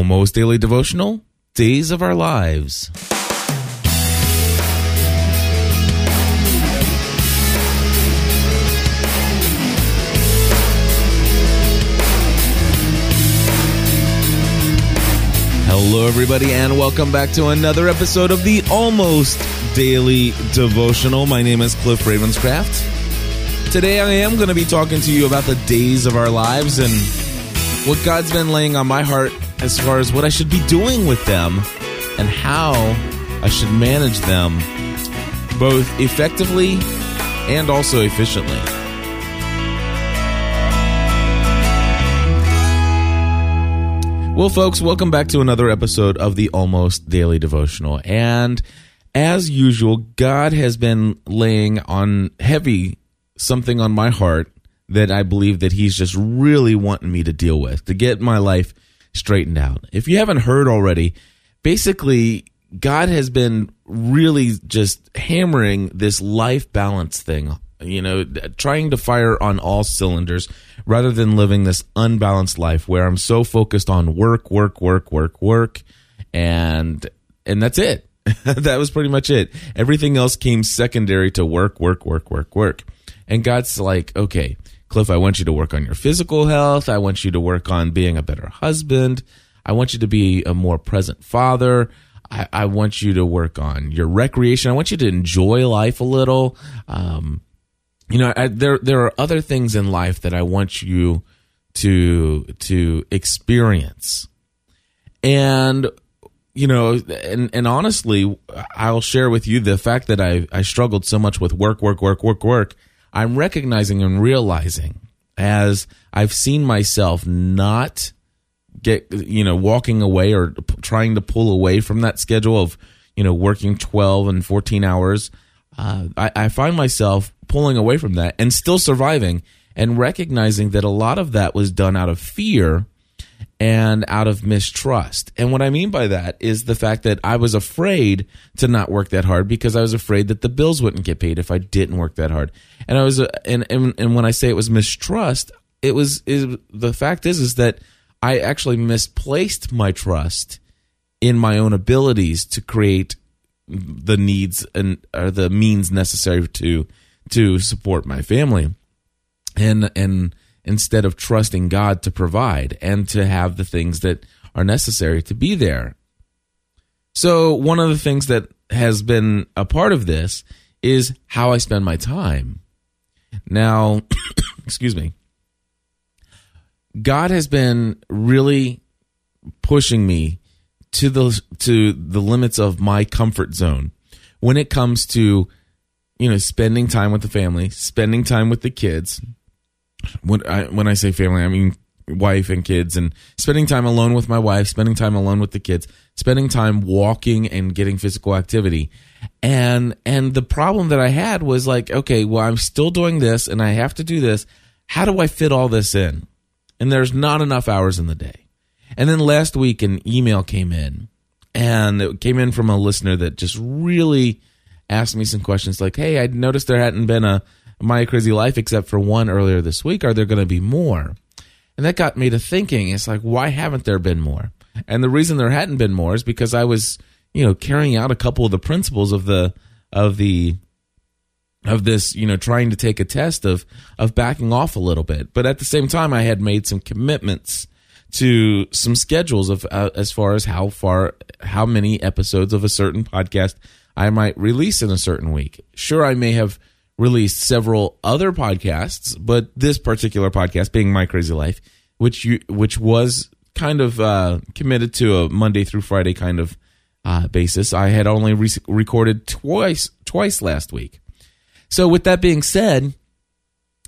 Almost Daily Devotional, Days of Our Lives. Hello, everybody, and welcome back to another episode of the Almost Daily Devotional. My name is Cliff Ravenscraft. Today, I am going to be talking to you about the days of our lives and what God's been laying on my heart as far as what I should be doing with them and how I should manage them both effectively and also efficiently. Well, folks, welcome back to another episode of the Almost Daily Devotional. And as usual, God has been laying on heavy something on my heart that I believe that He's just really wanting me to deal with to get my life straightened out. If you haven't heard already, basically, God has been really just hammering this life balance thing you know, trying to fire on all cylinders rather than living this unbalanced life where I'm so focused on work, work, work, work, work, and and that's it. that was pretty much it. Everything else came secondary to work, work, work, work, work. And God's like, okay, Cliff, I want you to work on your physical health. I want you to work on being a better husband. I want you to be a more present father. I, I want you to work on your recreation. I want you to enjoy life a little. Um, you know, I, there there are other things in life that I want you to to experience, and you know, and and honestly, I'll share with you the fact that I I struggled so much with work, work, work, work, work. I'm recognizing and realizing as I've seen myself not get you know walking away or trying to pull away from that schedule of you know working 12 and 14 hours uh, I, I find myself pulling away from that and still surviving and recognizing that a lot of that was done out of fear and out of mistrust. And what I mean by that is the fact that I was afraid to not work that hard because I was afraid that the bills wouldn't get paid if I didn't work that hard. And I was, uh, and, and, and when I say it was mistrust, it was, is the fact is, is that I actually misplaced my trust in my own abilities to create the needs and or the means necessary to to support my family and and instead of trusting God to provide and to have the things that are necessary to be there. So one of the things that has been a part of this is how I spend my time. Now, excuse me. God has been really pushing me to the to the limits of my comfort zone when it comes to you know spending time with the family, spending time with the kids. When I when I say family, I mean wife and kids and spending time alone with my wife, spending time alone with the kids, spending time walking and getting physical activity. And and the problem that I had was like, okay, well I'm still doing this and I have to do this. How do I fit all this in? And there's not enough hours in the day. And then last week, an email came in, and it came in from a listener that just really asked me some questions like, Hey, I noticed there hadn't been a My Crazy Life except for one earlier this week. Are there going to be more? And that got me to thinking, it's like, why haven't there been more? And the reason there hadn't been more is because I was, you know, carrying out a couple of the principles of the, of the, of this, you know, trying to take a test of, of backing off a little bit. But at the same time, I had made some commitments to some schedules of uh, as far as how far how many episodes of a certain podcast I might release in a certain week. Sure, I may have released several other podcasts, but this particular podcast being My Crazy Life, which you which was kind of uh, committed to a Monday through Friday kind of uh, basis, I had only re- recorded twice twice last week. So with that being said,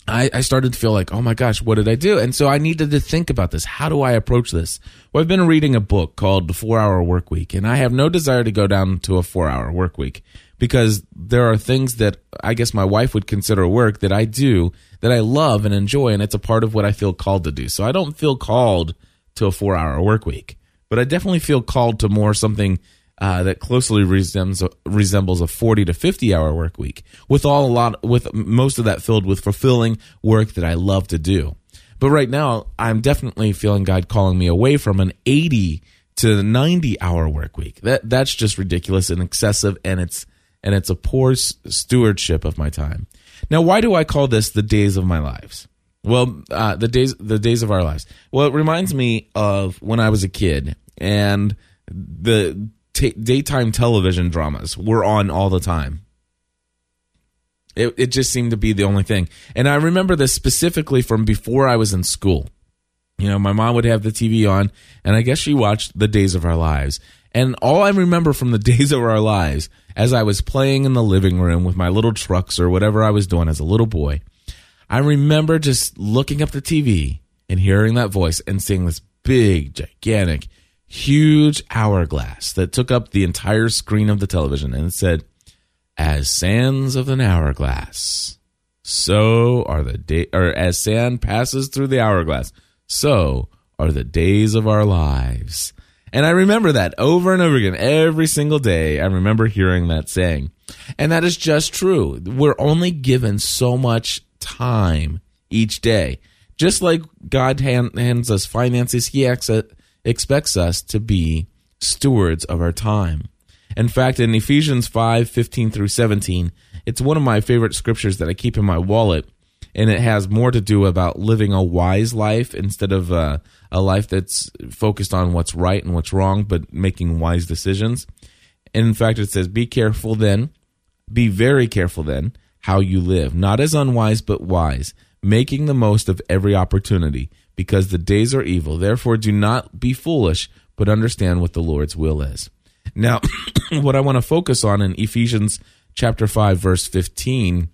I, I started to feel like, oh my gosh, what did I do? And so I needed to think about this. How do I approach this? Well, I've been reading a book called The Four Hour Work Week, and I have no desire to go down to a four hour work week because there are things that I guess my wife would consider work that I do that I love and enjoy, and it's a part of what I feel called to do. So I don't feel called to a four hour work week, but I definitely feel called to more something uh, that closely resembles resembles a 40 to 50 hour work week with all a lot with most of that filled with fulfilling work that I love to do. But right now, I'm definitely feeling God calling me away from an 80 to 90 hour work week. That that's just ridiculous and excessive and it's and it's a poor stewardship of my time. Now, why do I call this the days of my lives? Well, uh, the days the days of our lives. Well, it reminds me of when I was a kid and the t- daytime television dramas were on all the time. It it just seemed to be the only thing. And I remember this specifically from before I was in school. You know, my mom would have the TV on, and I guess she watched The Days of Our Lives. And all I remember from the days of our lives, as I was playing in the living room with my little trucks or whatever I was doing as a little boy, I remember just looking up the TV and hearing that voice and seeing this big, gigantic, huge hourglass that took up the entire screen of the television. And it said, As sands of an hourglass, so are the day, or as sand passes through the hourglass, so are the days of our lives. And I remember that over and over again, every single day. I remember hearing that saying. And that is just true. We're only given so much time each day. Just like God hand, hands us finances, He ex- expects us to be stewards of our time. In fact, in Ephesians 5 15 through 17, it's one of my favorite scriptures that I keep in my wallet and it has more to do about living a wise life instead of uh, a life that's focused on what's right and what's wrong, but making wise decisions. And in fact, it says, "Be careful then, be very careful then how you live, not as unwise but wise, making the most of every opportunity, because the days are evil. Therefore, do not be foolish, but understand what the Lord's will is." Now, what I want to focus on in Ephesians chapter 5 verse 15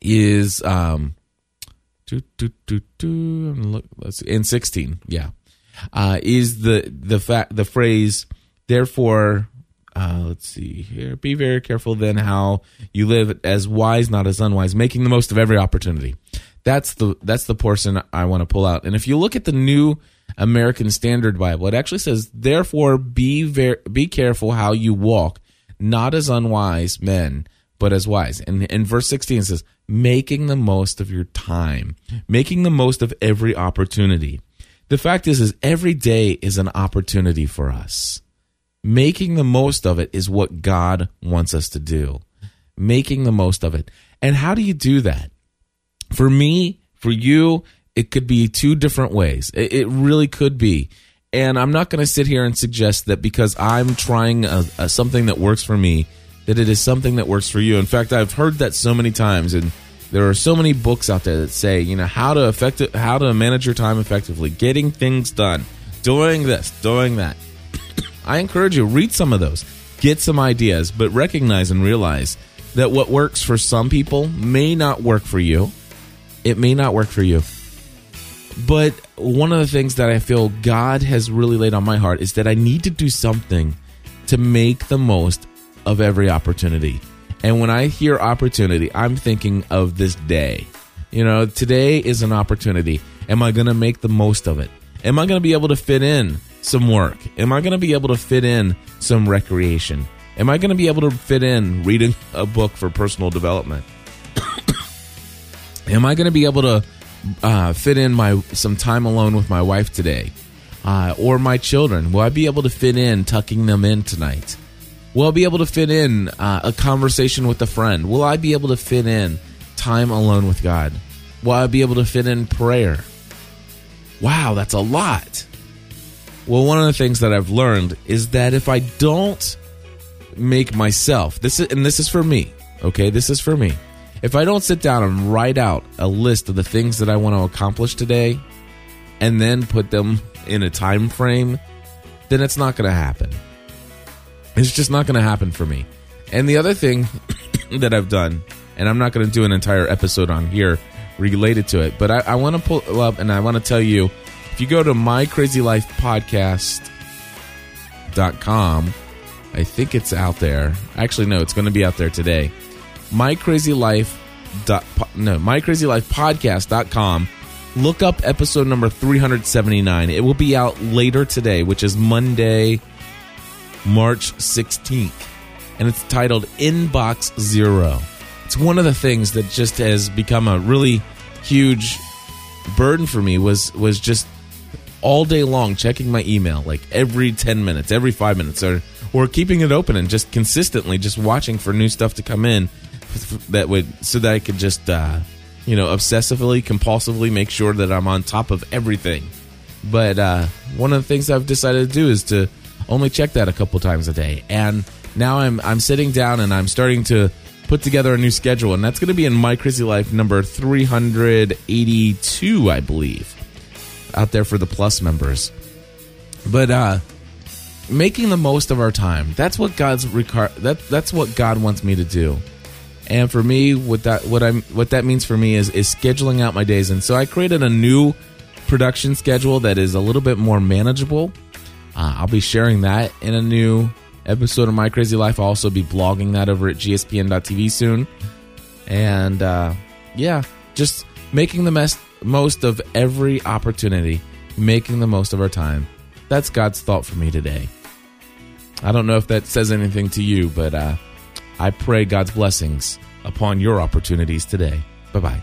is um do, do, do, do, look, let's see, in 16 yeah. Uh, is the the fact the phrase therefore uh, let's see here. Be very careful then how you live as wise not as unwise making the most of every opportunity. That's the that's the portion i want to pull out. And if you look at the new american standard bible it actually says therefore be very be careful how you walk not as unwise men but as wise. And in verse 16 it says, making the most of your time, making the most of every opportunity. The fact is, is every day is an opportunity for us. Making the most of it is what God wants us to do. Making the most of it. And how do you do that? For me, for you, it could be two different ways. It, really could be. And I'm not going to sit here and suggest that because I'm trying a, a, something that works for me, that it is something that works for you. In fact, I've heard that so many times, and there are so many books out there that say, you know, how to affect it, how to manage your time effectively, getting things done, doing this, doing that. I encourage you read some of those, get some ideas, but recognize and realize that what works for some people may not work for you. It may not work for you. But one of the things that I feel God has really laid on my heart is that I need to do something to make the most of every opportunity. And when I hear opportunity, I'm thinking of this day. You know, today is an opportunity. Am I going to make the most of it? Am I going to be able to fit in some work? Am I going to be able to fit in some recreation? Am I going to be able to fit in reading a book for personal development? Am I going to be able to uh, fit in my some time alone with my wife today, uh, or my children? Will I be able to fit in tucking them in tonight? Will I be able to fit in uh, a conversation with a friend? Will I be able to fit in time alone with God? Will I be able to fit in prayer? Wow, that's a lot. Well, one of the things that I've learned is that if I don't make myself this is and this is for me, okay? This is for me. If I don't sit down and write out a list of the things that I want to accomplish today and then put them in a time frame, then it's not going to happen. It's just not going to happen for me. And the other thing that I've done, and I'm not going to do an entire episode on here related to it, but I, I want to pull up and I want to tell you if you go to mycrazylifepodcast.com, I think it's out there. Actually, no, it's going to be out there today. My crazy MyCrazyLife. No, mycrazylifepodcast.com. Look up episode number 379. It will be out later today, which is Monday, March 16th, and it's titled Inbox Zero. It's one of the things that just has become a really huge burden for me was was just all day long checking my email, like every 10 minutes, every five minutes, or, or keeping it open and just consistently just watching for new stuff to come in that would, so that I could just, uh, you know, obsessively, compulsively make sure that I'm on top of everything. But uh, one of the things I've decided to do is to only check that a couple times a day. And now I'm I'm sitting down and I'm starting to put together a new schedule, and that's going to be in My Crazy Life number 382, I believe, out there for the Plus members. But uh, making the most of our time, that's what God's recar- that that's what God wants me to do. And for me, what that what I'm what that means for me is is scheduling out my days. And so I created a new production schedule that is a little bit more manageable. Uh, I'll be sharing that in a new episode of My Crazy Life. I'll also be blogging that over at gspn.tv soon. And uh, yeah, just making the best, most of every opportunity, making the most of our time. That's God's thought for me today. I don't know if that says anything to you, but uh, I pray God's blessings upon your opportunities today. Bye bye.